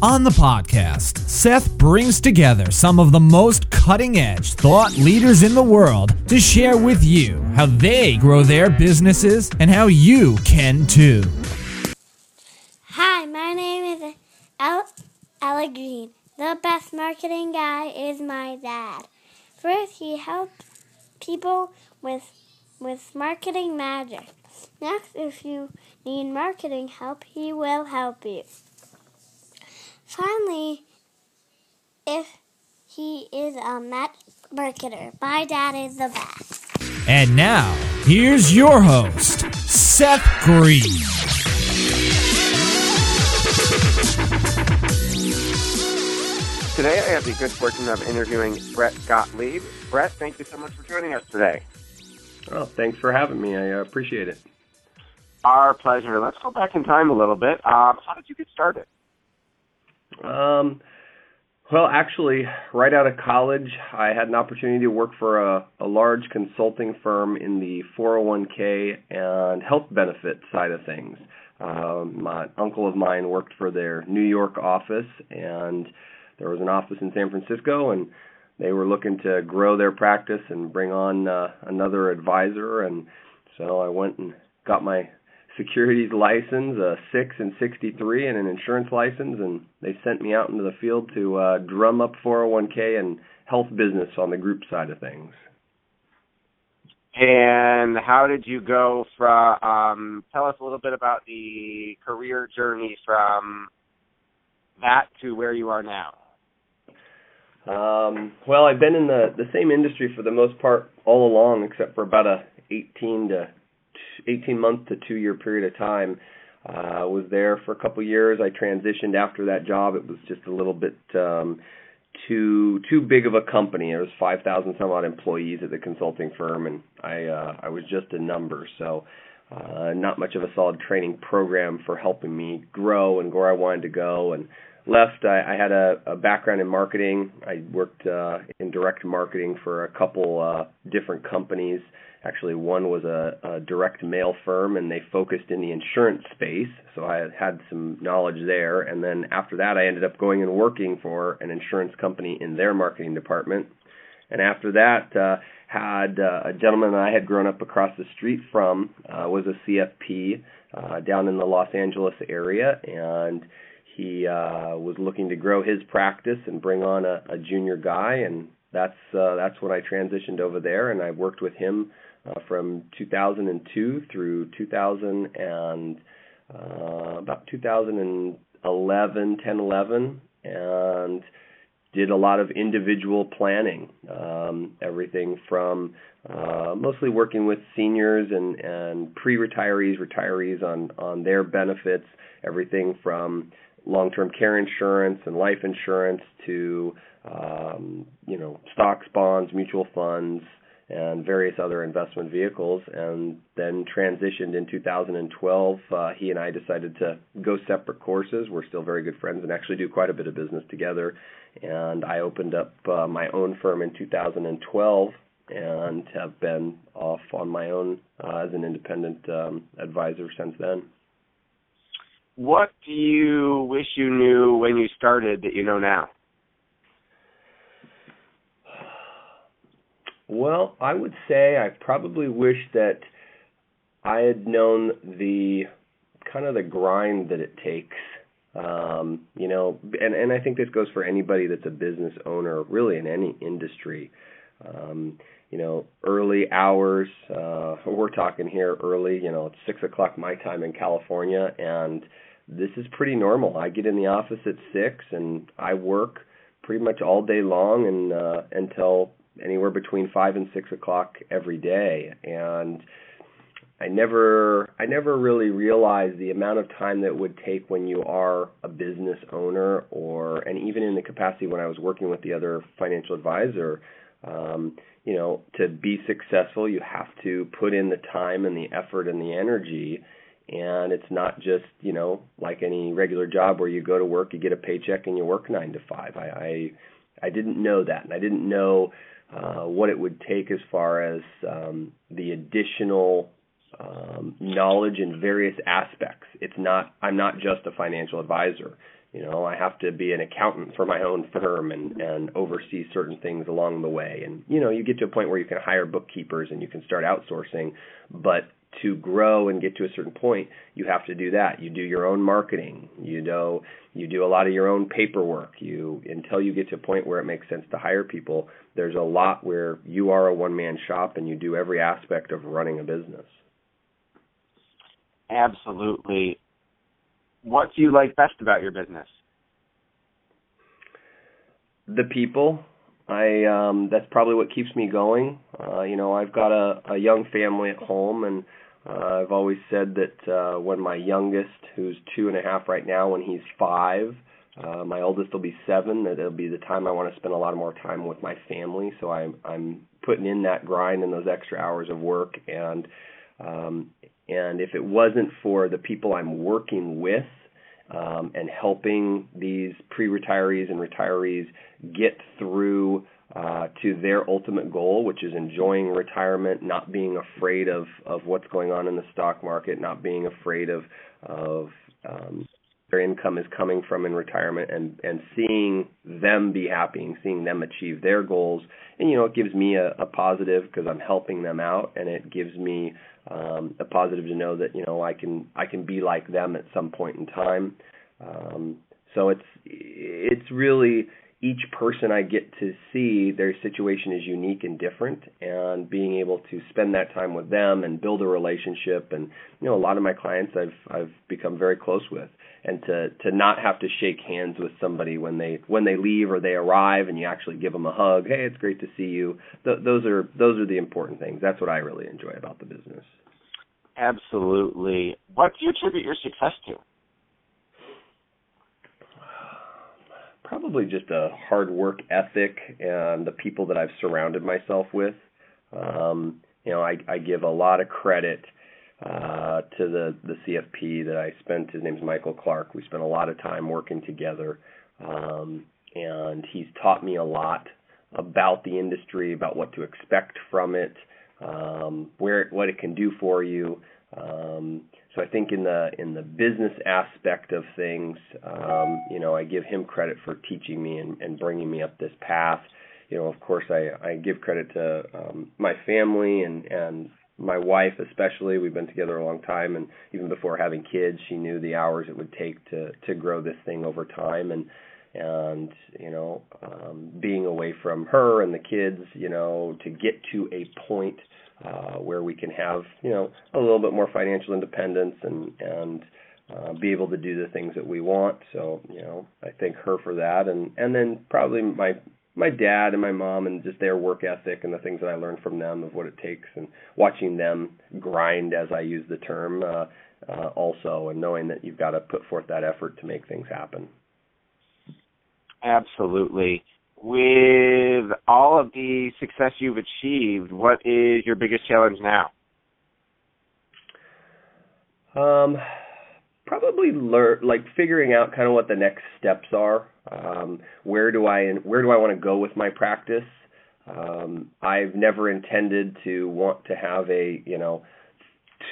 On the podcast, Seth brings together some of the most cutting edge thought leaders in the world to share with you how they grow their businesses and how you can too. Hi, my name is El- Ella Greene. The best marketing guy is my dad. First, he helps people with with marketing magic. Next, if you need marketing help, he will help you. Finally, if he is a mat- marketer, my dad is the best. And now, here's your host, Seth Greene. Today, I have the good fortune of interviewing Brett Gottlieb. Brett, thank you so much for joining us today. Oh, thanks for having me. I uh, appreciate it. Our pleasure. Let's go back in time a little bit. Um, how did you get started? Um, well, actually, right out of college, I had an opportunity to work for a, a large consulting firm in the 401k and health benefit side of things. Um, my uncle of mine worked for their New York office, and there was an office in San Francisco, and they were looking to grow their practice and bring on uh, another advisor. And so I went and got my securities license, a six and sixty-three, and an insurance license, and they sent me out into the field to uh, drum up 401k and health business on the group side of things. And how did you go from? Um, tell us a little bit about the career journey from that to where you are now. Um, well, I've been in the the same industry for the most part all along, except for about a 18 to 18 month to two year period of time. Uh, was there for a couple years. I transitioned after that job. It was just a little bit um, too too big of a company. There was 5,000 some odd employees at the consulting firm, and I uh, I was just a number. So. Uh, not much of a solid training program for helping me grow and where I wanted to go, and left, I, I had a, a background in marketing. I worked uh, in direct marketing for a couple uh, different companies. Actually, one was a, a direct mail firm, and they focused in the insurance space. So I had some knowledge there. And then after that, I ended up going and working for an insurance company in their marketing department. And after that, uh, had uh, a gentleman I had grown up across the street from uh, was a CFP uh, down in the Los Angeles area, and he uh, was looking to grow his practice and bring on a, a junior guy, and that's uh, that's when I transitioned over there, and I worked with him uh, from 2002 through 2000 and uh, about 2011, 10, 11, and did a lot of individual planning, um, everything from uh, mostly working with seniors and, and pre-retirees, retirees on on their benefits, everything from long-term care insurance and life insurance to um, you know stocks, bonds, mutual funds, and various other investment vehicles. And then transitioned in 2012. Uh, he and I decided to go separate courses. We're still very good friends and actually do quite a bit of business together. And I opened up uh, my own firm in 2012 and have been off on my own uh, as an independent um, advisor since then. What do you wish you knew when you started that you know now? Well, I would say I probably wish that I had known the kind of the grind that it takes. Um, you know, and and I think this goes for anybody that's a business owner, really in any industry. Um, you know, early hours. Uh, we're talking here early. You know, it's six o'clock my time in California, and this is pretty normal. I get in the office at six, and I work pretty much all day long and uh, until anywhere between five and six o'clock every day. And I never I never really realized the amount of time that would take when you are a business owner or and even in the capacity when I was working with the other financial advisor um, you know to be successful you have to put in the time and the effort and the energy. And it's not just you know like any regular job where you go to work you get a paycheck and you work 9 to 5 I I, I didn't know that. And I didn't know uh, what it would take as far as um, the additional um, knowledge in various aspects. It's not I'm not just a financial advisor. You know, I have to be an accountant for my own firm and and oversee certain things along the way. And you know, you get to a point where you can hire bookkeepers and you can start outsourcing, but to grow and get to a certain point, you have to do that. You do your own marketing. You know, you do a lot of your own paperwork. You until you get to a point where it makes sense to hire people. There's a lot where you are a one man shop and you do every aspect of running a business. Absolutely. What do you like best about your business? The people. I um that's probably what keeps me going. Uh you know, I've got a a young family at home and uh, I've always said that uh when my youngest, who's two and a half right now, when he's five, uh my oldest will be seven, that it'll be the time I want to spend a lot more time with my family. So I'm I'm putting in that grind and those extra hours of work and um and if it wasn't for the people I'm working with um, and helping these pre-retirees and retirees get through uh, to their ultimate goal, which is enjoying retirement, not being afraid of of what's going on in the stock market, not being afraid of of um, their income is coming from in retirement, and and seeing them be happy and seeing them achieve their goals, and you know it gives me a, a positive because I'm helping them out, and it gives me um, a positive to know that you know I can I can be like them at some point in time. Um, so it's it's really each person I get to see their situation is unique and different and being able to spend that time with them and build a relationship and you know a lot of my clients I've I've become very close with and to to not have to shake hands with somebody when they when they leave or they arrive and you actually give them a hug hey it's great to see you Th- those are those are the important things that's what I really enjoy about the business Absolutely. What do you attribute your success to? Probably just a hard work ethic and the people that I've surrounded myself with. Um, you know, I, I give a lot of credit uh, to the the CFP that I spent. His name's Michael Clark. We spent a lot of time working together, um, and he's taught me a lot about the industry, about what to expect from it, um, where what it can do for you. Um, so I think in the in the business aspect of things, um, you know, I give him credit for teaching me and, and bringing me up this path. You know, of course, I I give credit to um, my family and and my wife especially. We've been together a long time, and even before having kids, she knew the hours it would take to to grow this thing over time and and you know um being away from her and the kids you know to get to a point uh where we can have you know a little bit more financial independence and and uh, be able to do the things that we want so you know I thank her for that and and then probably my my dad and my mom and just their work ethic and the things that I learned from them of what it takes and watching them grind as I use the term uh, uh also and knowing that you've got to put forth that effort to make things happen Absolutely. With all of the success you've achieved, what is your biggest challenge now? Um, probably learn like figuring out kind of what the next steps are. Um, where do I where do I want to go with my practice? Um, I've never intended to want to have a you know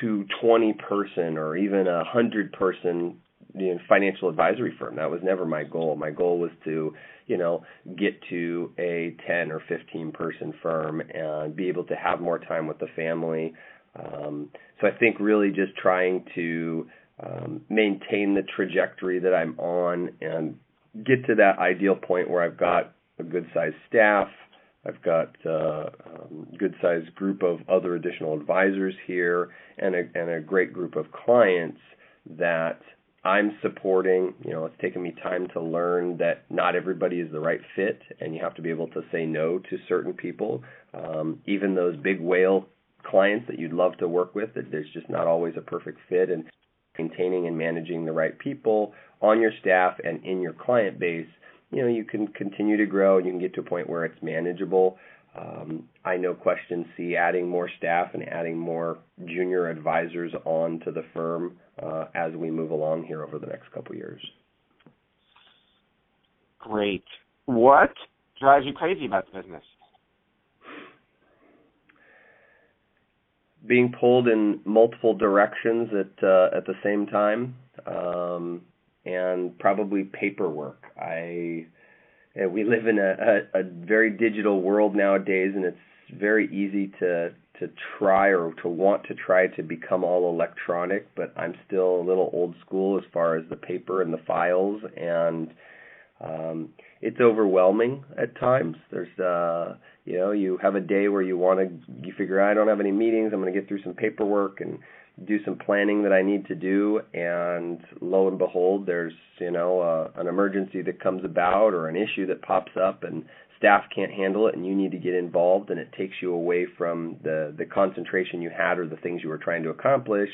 to 20 person or even a hundred person you know, financial advisory firm. That was never my goal. My goal was to, you know, get to a 10 or 15 person firm and be able to have more time with the family. Um, so I think really just trying to um, maintain the trajectory that I'm on and get to that ideal point where I've got a good sized staff. I've got uh, um, good sized group of other additional advisors here and a, and a great group of clients that I'm supporting, you know, it's taken me time to learn that not everybody is the right fit, and you have to be able to say no to certain people. Um, even those big whale clients that you'd love to work with, that there's just not always a perfect fit, and maintaining and managing the right people on your staff and in your client base, you know, you can continue to grow and you can get to a point where it's manageable. Um, I no question see adding more staff and adding more junior advisors on to the firm uh, as we move along here over the next couple years. Great. What drives you crazy about the business? Being pulled in multiple directions at uh, at the same time, um, and probably paperwork. I we live in a, a, a very digital world nowadays, and it's very easy to to try or to want to try to become all electronic, but I'm still a little old school as far as the paper and the files, and um, it's overwhelming at times. There's uh, you know, you have a day where you want to you figure I don't have any meetings, I'm going to get through some paperwork and do some planning that I need to do, and lo and behold, there's you know uh, an emergency that comes about or an issue that pops up, and staff can't handle it, and you need to get involved, and it takes you away from the the concentration you had or the things you were trying to accomplish,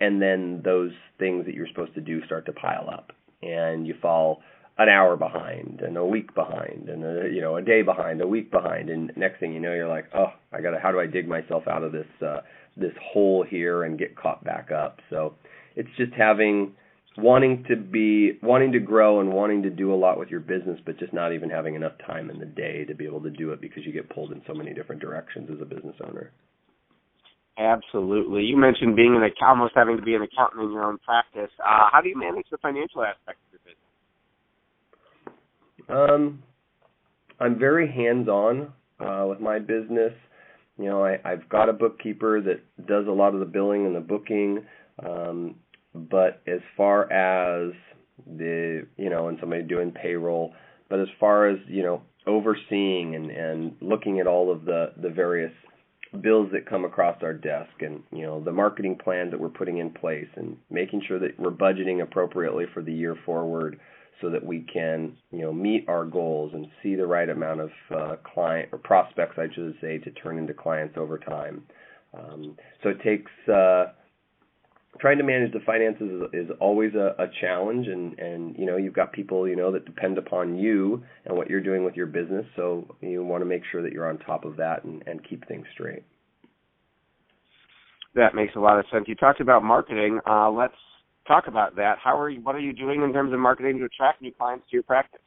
and then those things that you're supposed to do start to pile up, and you fall an hour behind and a week behind and a you know a day behind a week behind and next thing you know you're like oh i gotta how do i dig myself out of this uh this hole here and get caught back up. So it's just having wanting to be wanting to grow and wanting to do a lot with your business but just not even having enough time in the day to be able to do it because you get pulled in so many different directions as a business owner. Absolutely. You mentioned being an almost having to be an accountant in your own practice. Uh, how do you manage the financial aspect? Um, I'm very hands-on uh, with my business. You know, I, I've got a bookkeeper that does a lot of the billing and the booking, um, but as far as the you know, and somebody doing payroll, but as far as you know, overseeing and and looking at all of the the various bills that come across our desk and you know the marketing plan that we're putting in place and making sure that we're budgeting appropriately for the year forward so that we can, you know, meet our goals and see the right amount of uh, client or prospects, I should say, to turn into clients over time. Um, so it takes uh, trying to manage the finances is, is always a, a challenge, and and you know you've got people you know that depend upon you and what you're doing with your business. So you want to make sure that you're on top of that and, and keep things straight. That makes a lot of sense. You talked about marketing. Uh, let's talk about that. How are you? What are you doing in terms of marketing to attract new clients to your practice?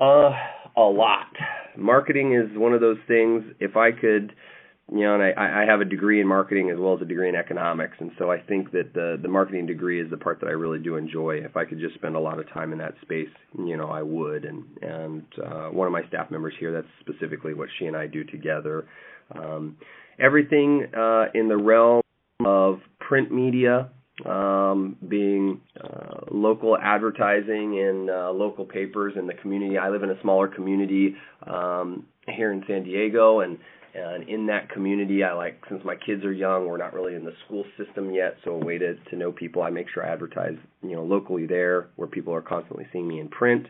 Uh, a lot. Marketing is one of those things. If I could, you know, and I, I have a degree in marketing as well as a degree in economics, and so I think that the the marketing degree is the part that I really do enjoy. If I could just spend a lot of time in that space, you know, I would. And and uh, one of my staff members here, that's specifically what she and I do together. Um, everything uh, in the realm of print media, um, being uh, local advertising in uh, local papers in the community. I live in a smaller community um, here in San Diego, and and in that community, I like since my kids are young, we're not really in the school system yet, so a way to to know people, I make sure I advertise, you know, locally there where people are constantly seeing me in print.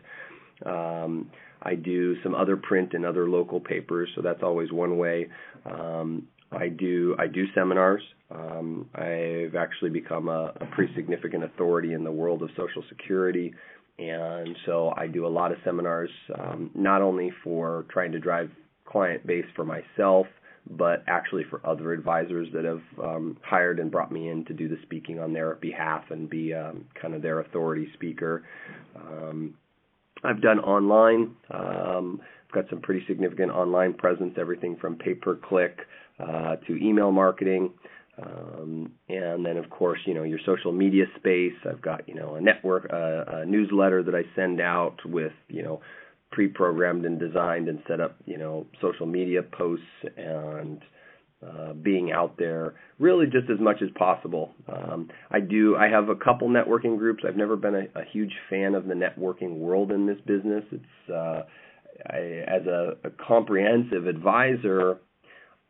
Um, I do some other print and other local papers, so that's always one way. Um, I do I do seminars. Um, I've actually become a, a pretty significant authority in the world of Social Security, and so I do a lot of seminars, um, not only for trying to drive client base for myself, but actually for other advisors that have um, hired and brought me in to do the speaking on their behalf and be um, kind of their authority speaker. Um, I've done online. Um, I've got some pretty significant online presence, everything from pay per click uh, to email marketing. Um, and then, of course, you know your social media space. I've got you know a network, uh, a newsletter that I send out with you know pre-programmed and designed and set up you know social media posts and uh, being out there really just as much as possible. Um, I do. I have a couple networking groups. I've never been a, a huge fan of the networking world in this business. It's uh, I, as a, a comprehensive advisor.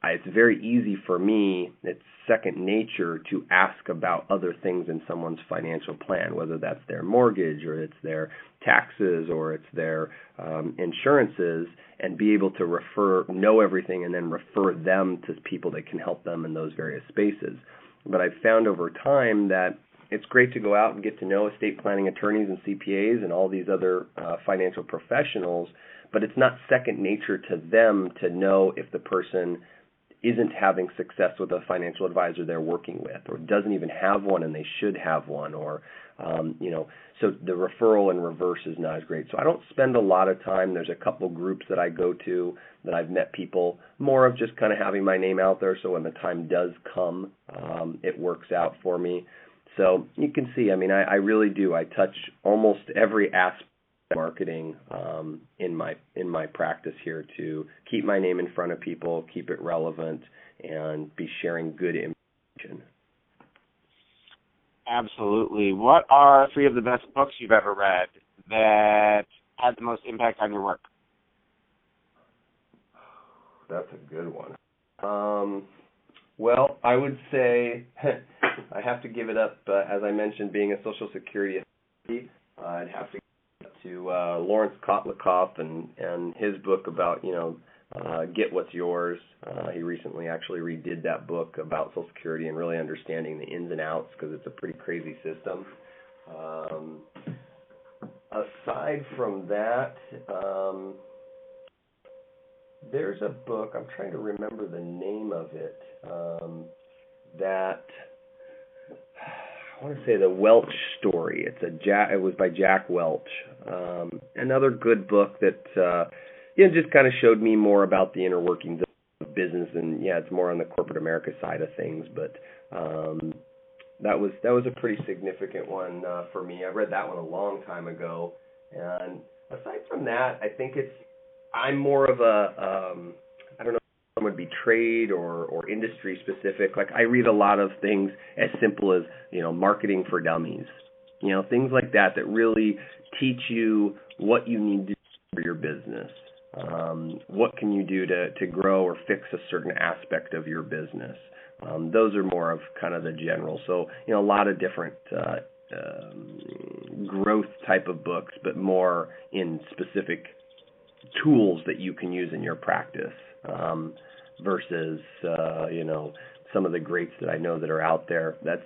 It's very easy for me. It's second nature to ask about other things in someone's financial plan, whether that's their mortgage or it's their taxes or it's their um, insurances, and be able to refer, know everything, and then refer them to people that can help them in those various spaces. But I've found over time that it's great to go out and get to know estate planning attorneys and CPAs and all these other uh, financial professionals, but it's not second nature to them to know if the person isn't having success with a financial advisor they're working with or doesn't even have one and they should have one or um, you know so the referral in reverse is not as great. So i don't spend a lot of time. There's a couple groups that i go to that i've met people more of just kind of having my name out there so when the time does come um, it works out for me. So you can see i mean i, I really do. I touch almost every aspect marketing um, in my in my practice here to keep my name in front of people, keep it relevant, and be sharing good information. Absolutely. What are three of the best books you've ever read that had the most impact on your work? That's a good one. Um, well, I would say I have to give it up. Uh, as I mentioned, being a Social Security, uh, I'd have to to uh, Lawrence Kotlikoff and and his book about you know uh, get what's yours. Uh, he recently actually redid that book about Social Security and really understanding the ins and outs because it's a pretty crazy system. Um, aside from that, um, there's a book I'm trying to remember the name of it um, that I want to say the Welch story. It's a Jack. It was by Jack Welch. Um, another good book that uh, you know just kind of showed me more about the inner workings of business, and yeah, it's more on the corporate America side of things. But um, that was that was a pretty significant one uh, for me. I read that one a long time ago, and aside from that, I think it's I'm more of a um, would be trade or or industry specific. Like I read a lot of things as simple as you know marketing for dummies, you know things like that that really teach you what you need to do for your business. Um, what can you do to to grow or fix a certain aspect of your business? Um, those are more of kind of the general. So you know a lot of different. Uh, um, growth type of books, but more in specific tools that you can use in your practice. Um, versus uh, you know some of the greats that I know that are out there. That's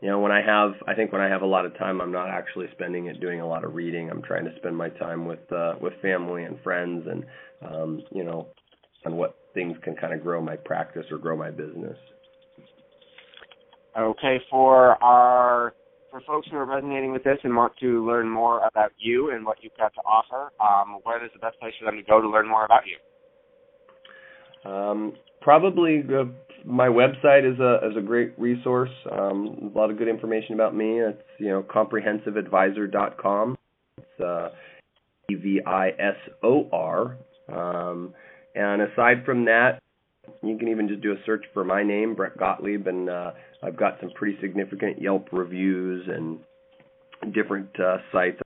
you know when I have I think when I have a lot of time I'm not actually spending it doing a lot of reading. I'm trying to spend my time with uh, with family and friends and um, you know on what things can kind of grow my practice or grow my business. Okay, for our for folks who are resonating with this and want to learn more about you and what you've got to offer, um, where is the best place for them to go to learn more about you? Um, probably uh, my website is a is a great resource. Um, a lot of good information about me. It's you know comprehensiveadvisor.com. It's uh, E V I S O R. Um, and aside from that, you can even just do a search for my name, Brett Gottlieb, and uh, I've got some pretty significant Yelp reviews and different uh, sites.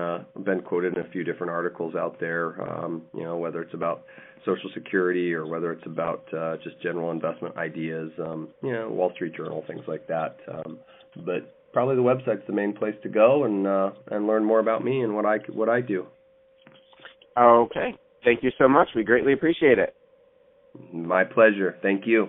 Uh, been quoted in a few different articles out there. Um, you know, whether it's about Social Security or whether it's about uh, just general investment ideas, um, you know, Wall Street Journal, things like that. Um, but probably the website's the main place to go and uh, and learn more about me and what I what I do. Okay, thank you so much. We greatly appreciate it. My pleasure. Thank you.